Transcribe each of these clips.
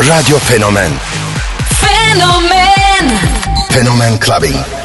Radio Fenomen Fenomen Fenomen Clubbing.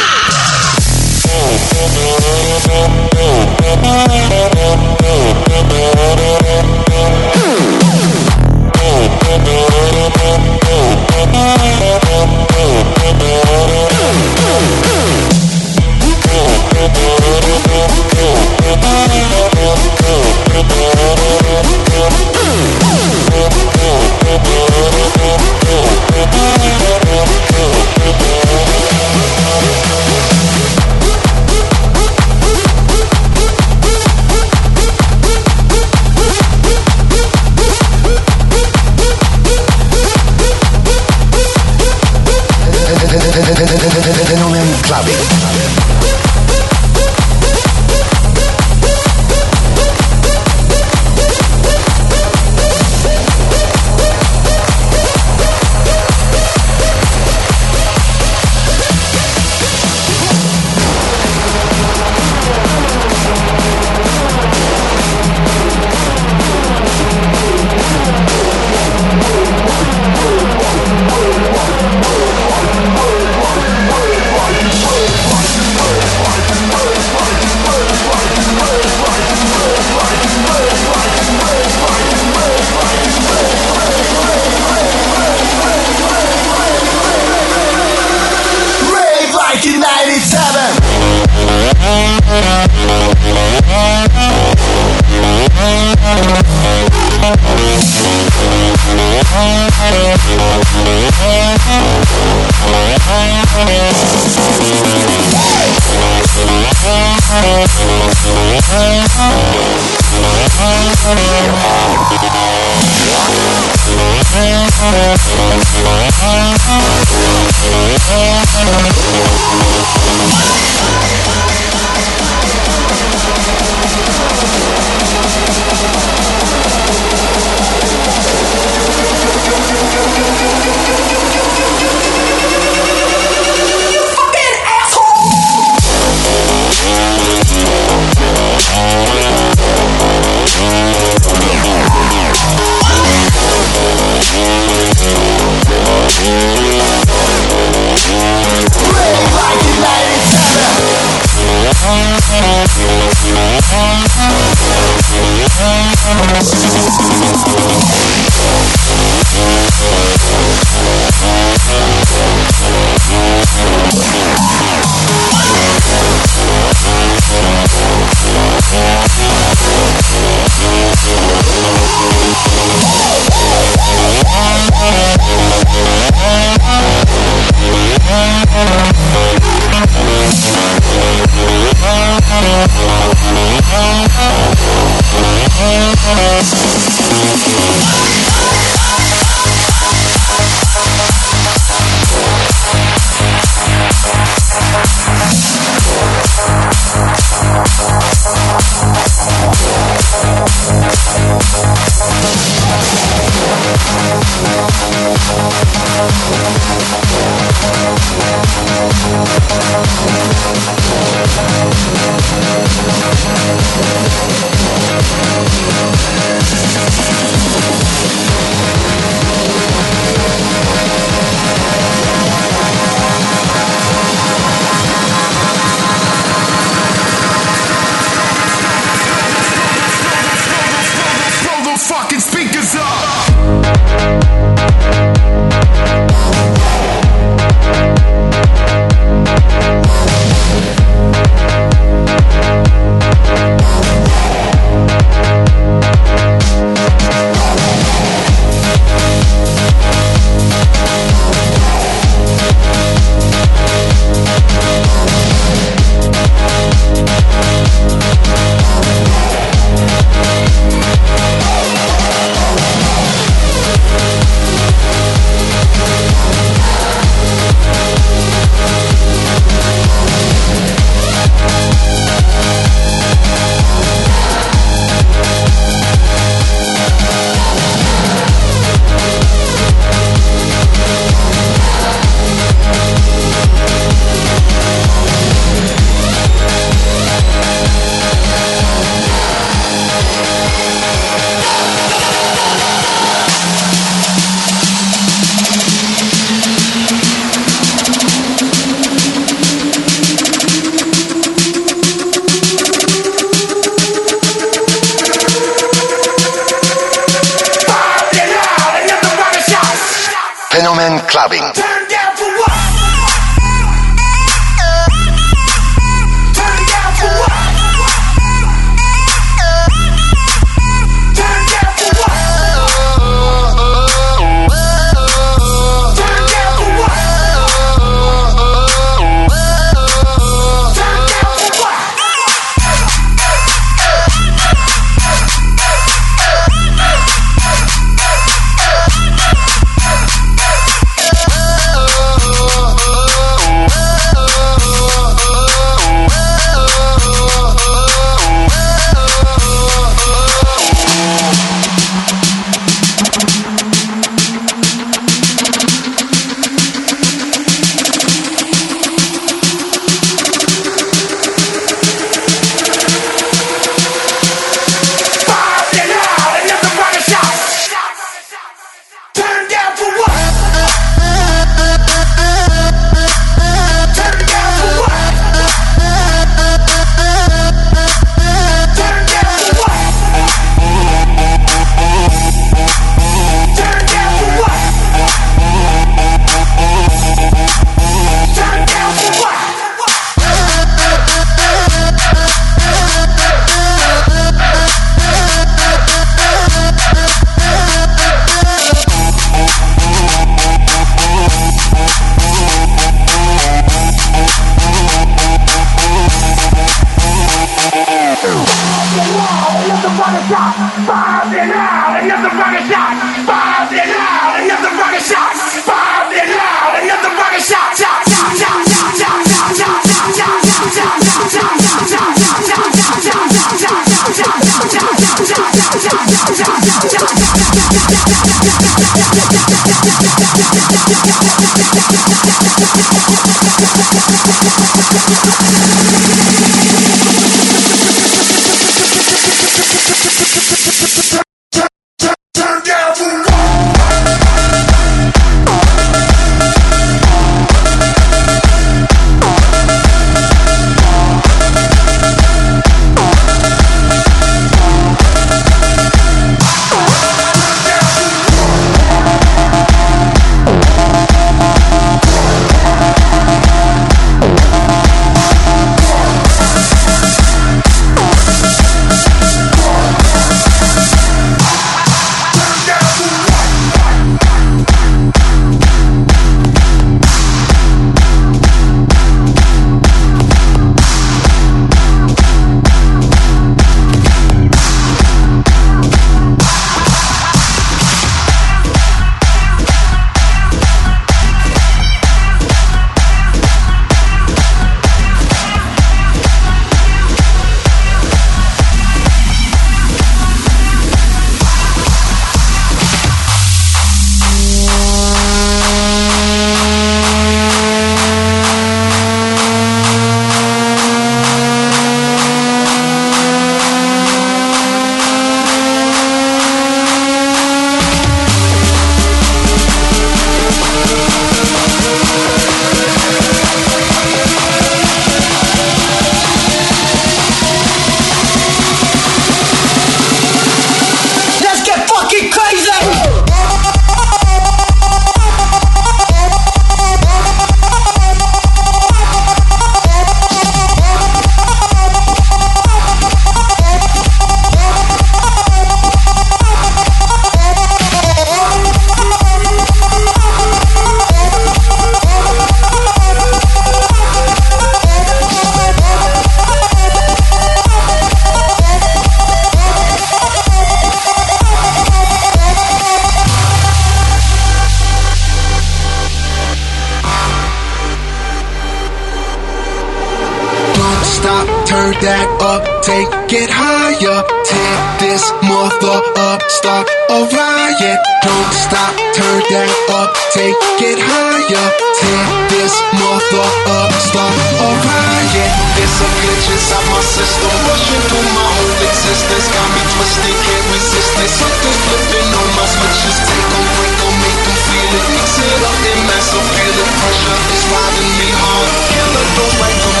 That up, take it higher. Tear this mother up, start a riot. Don't stop, turn that up, take it higher. Tear this mother up, start a riot. There's a glitch inside my system, rushing through my whole existence. Got me twisted, can't resist it. Something's flipping on my switches. Take 'em, break 'em, make 'em feel it. Mix it up, then massive, feel it. Pressure is riding me hard. Killer goes right to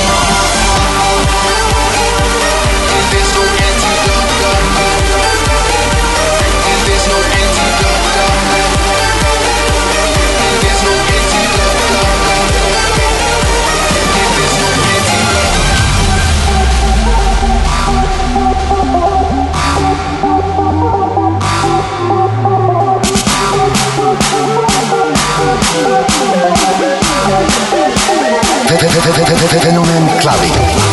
Fenomen Clubbing.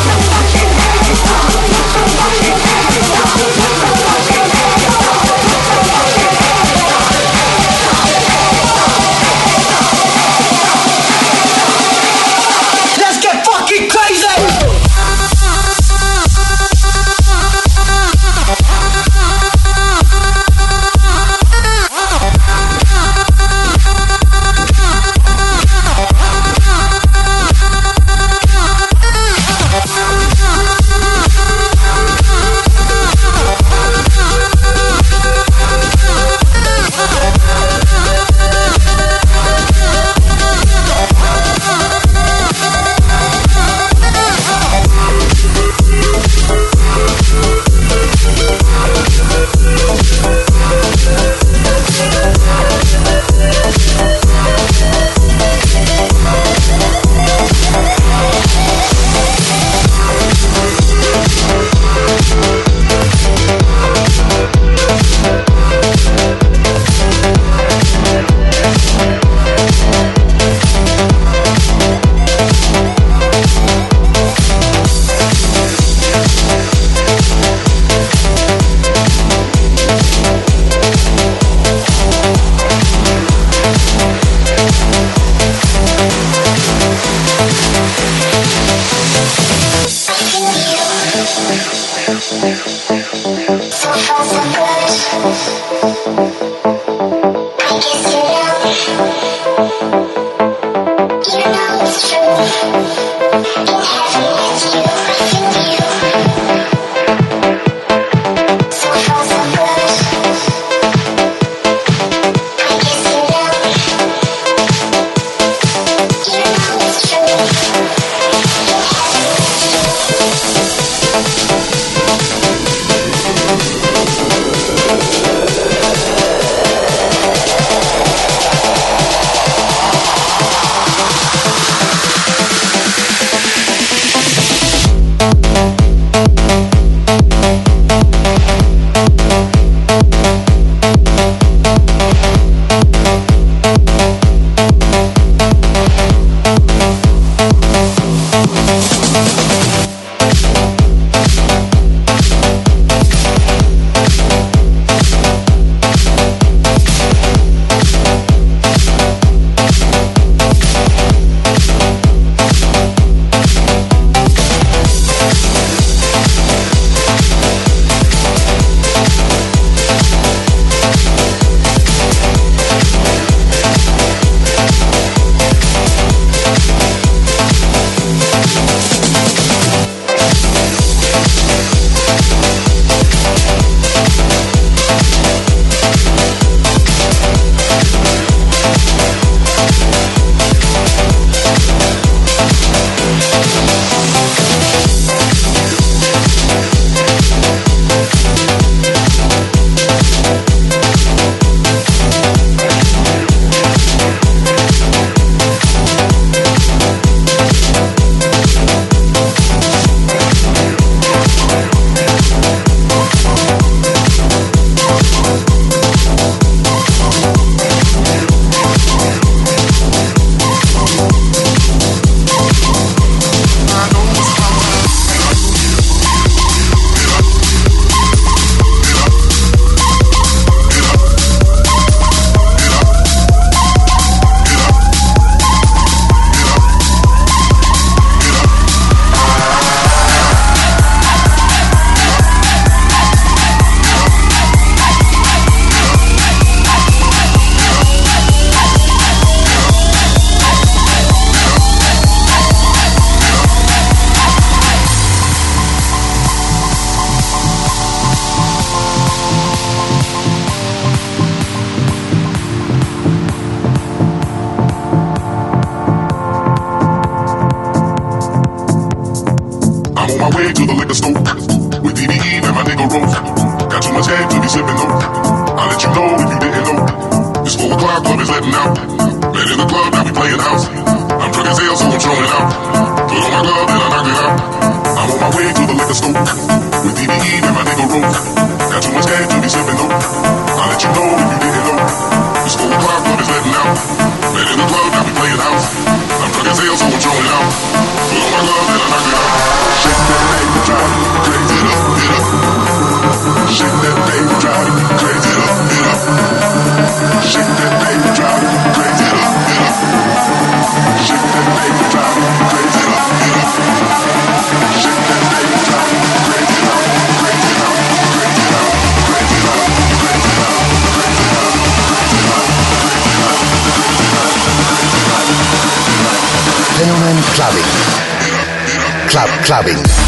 Clubbing.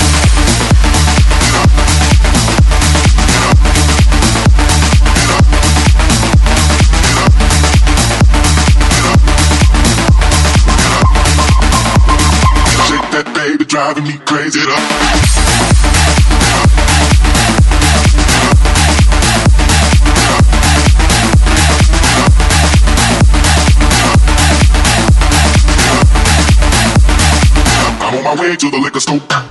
Liquor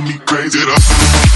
driving me crazy.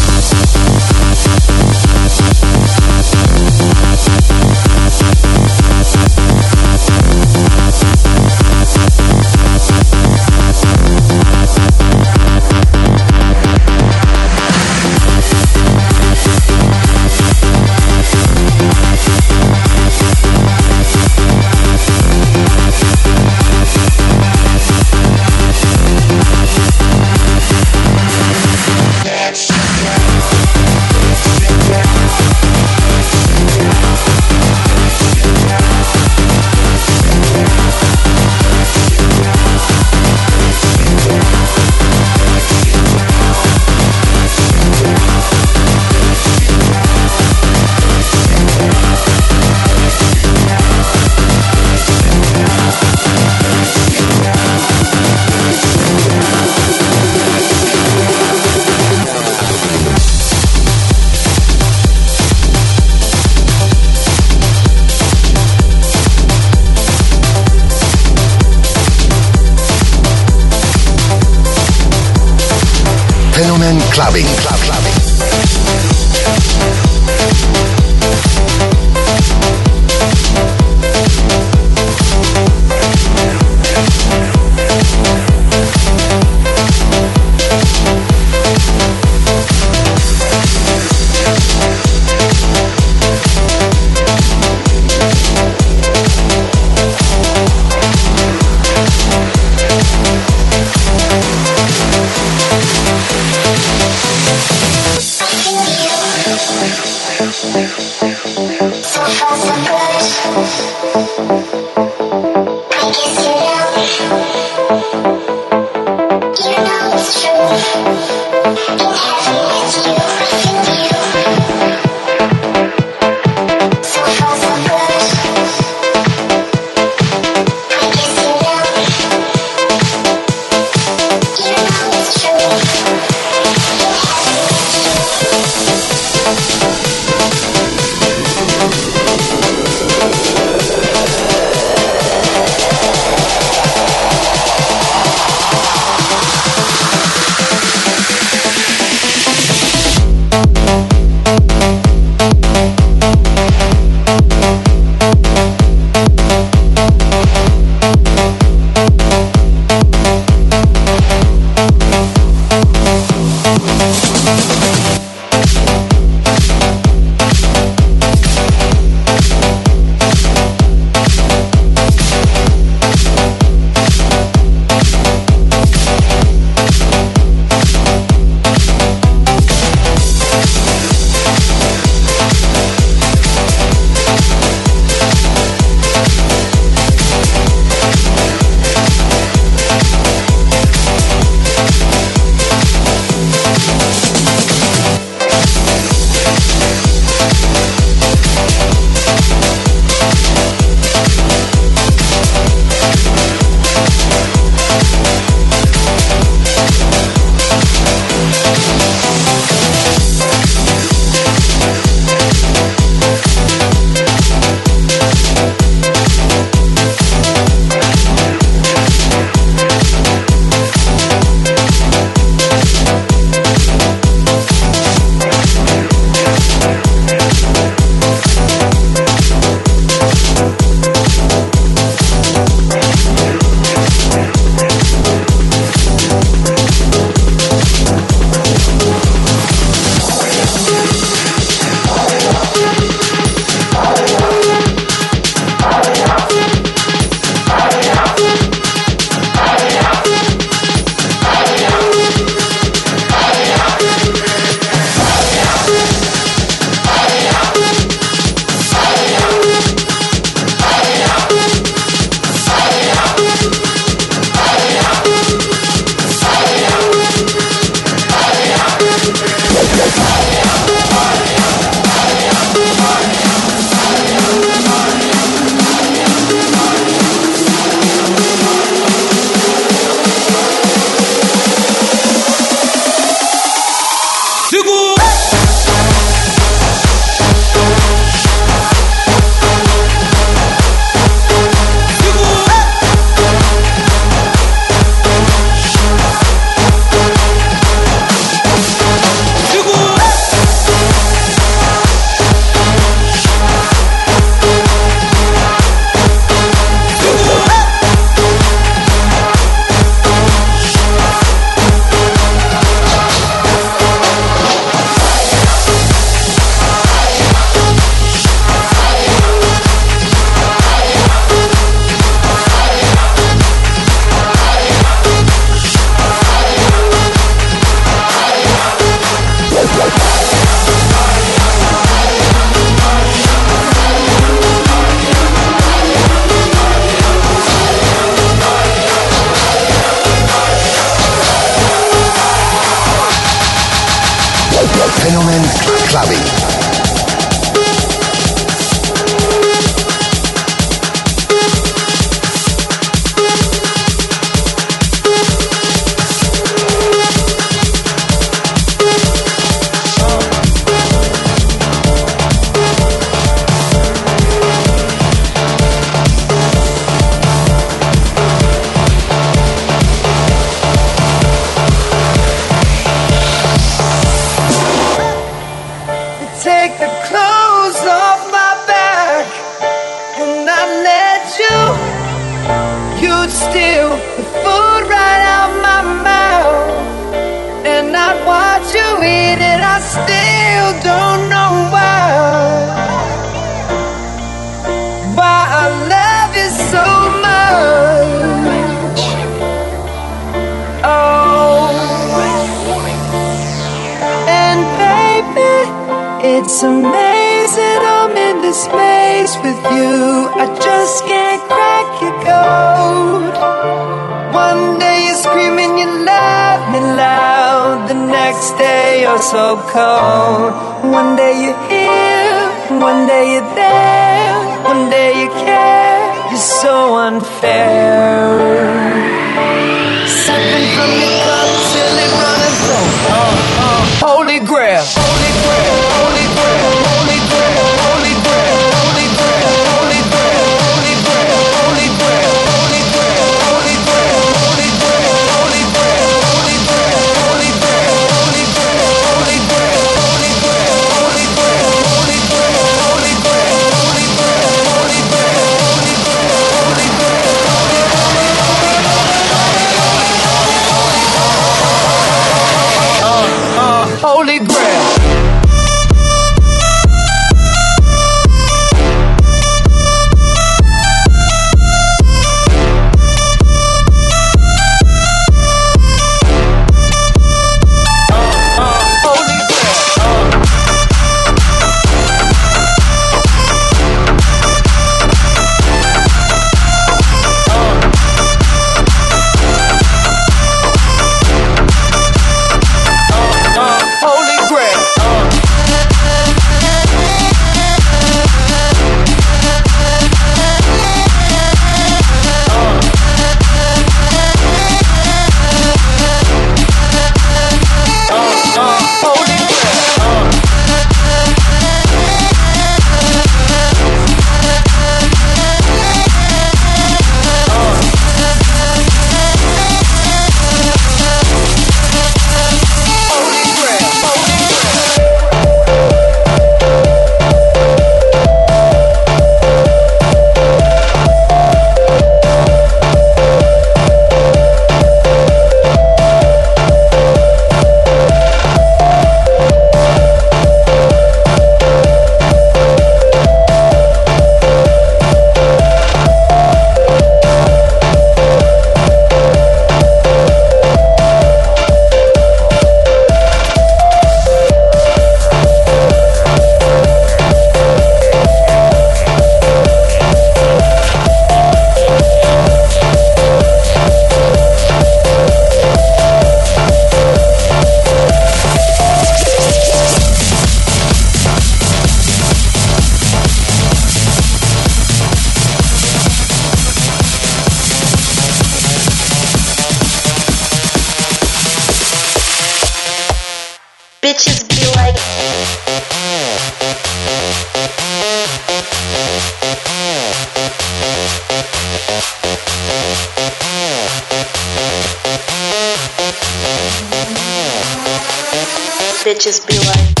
Bitches be like.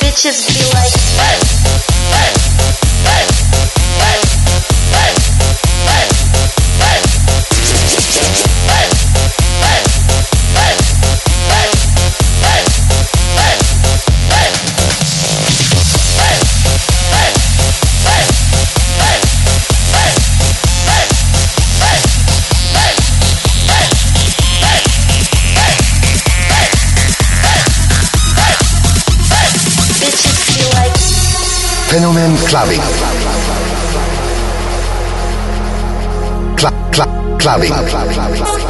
Bitches clubbing, clubbing, clubbing.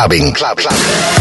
Clubbing. Clubbing. Maximum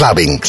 clubbing.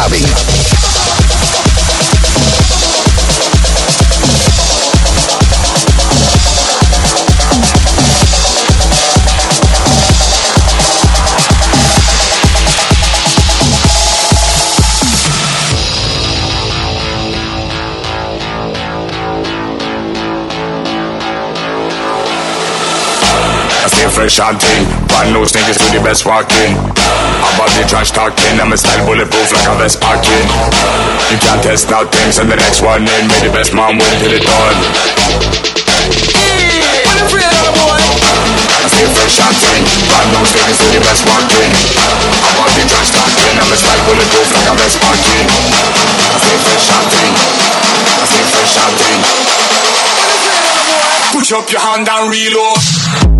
clubbing. Fresh on team, brand new sneakers to the best walking. I bought the trash talking, I'm a style bulletproof like a best parking. You can't test now things and the next one in. May the best man win till it done. Hey, afraid of boy. I say fresh and clean, brand new things to the best one thing. I bought the trash talking, I'm a style bulletproof like a best parking. I say fresh and clean, I say fresh and clean. Put up your hand and reload.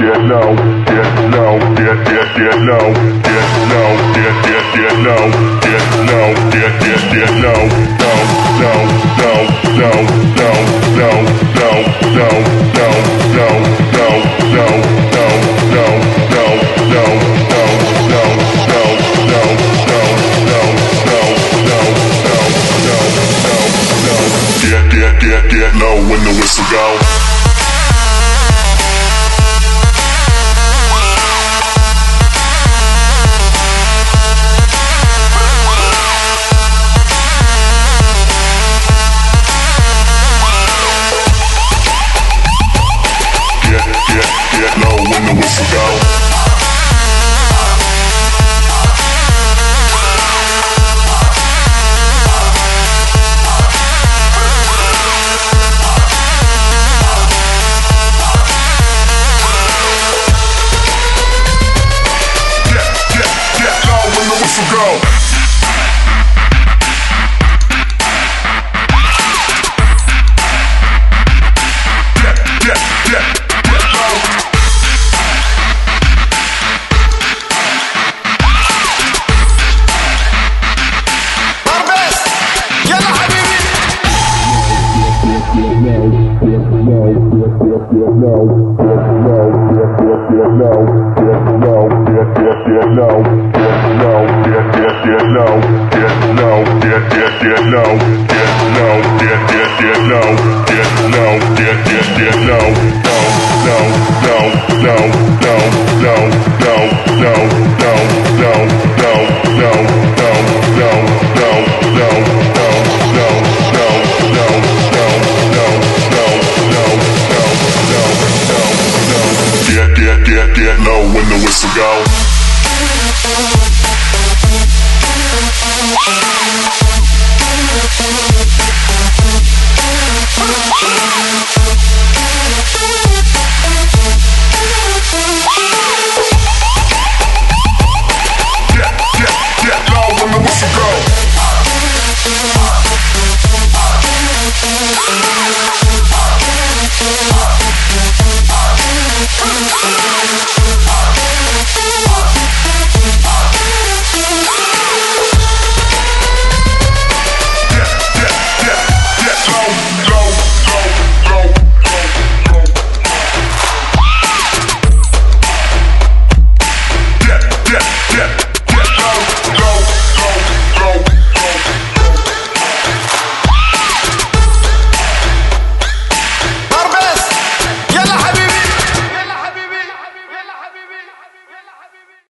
get low, get low, get, get, get low, get now.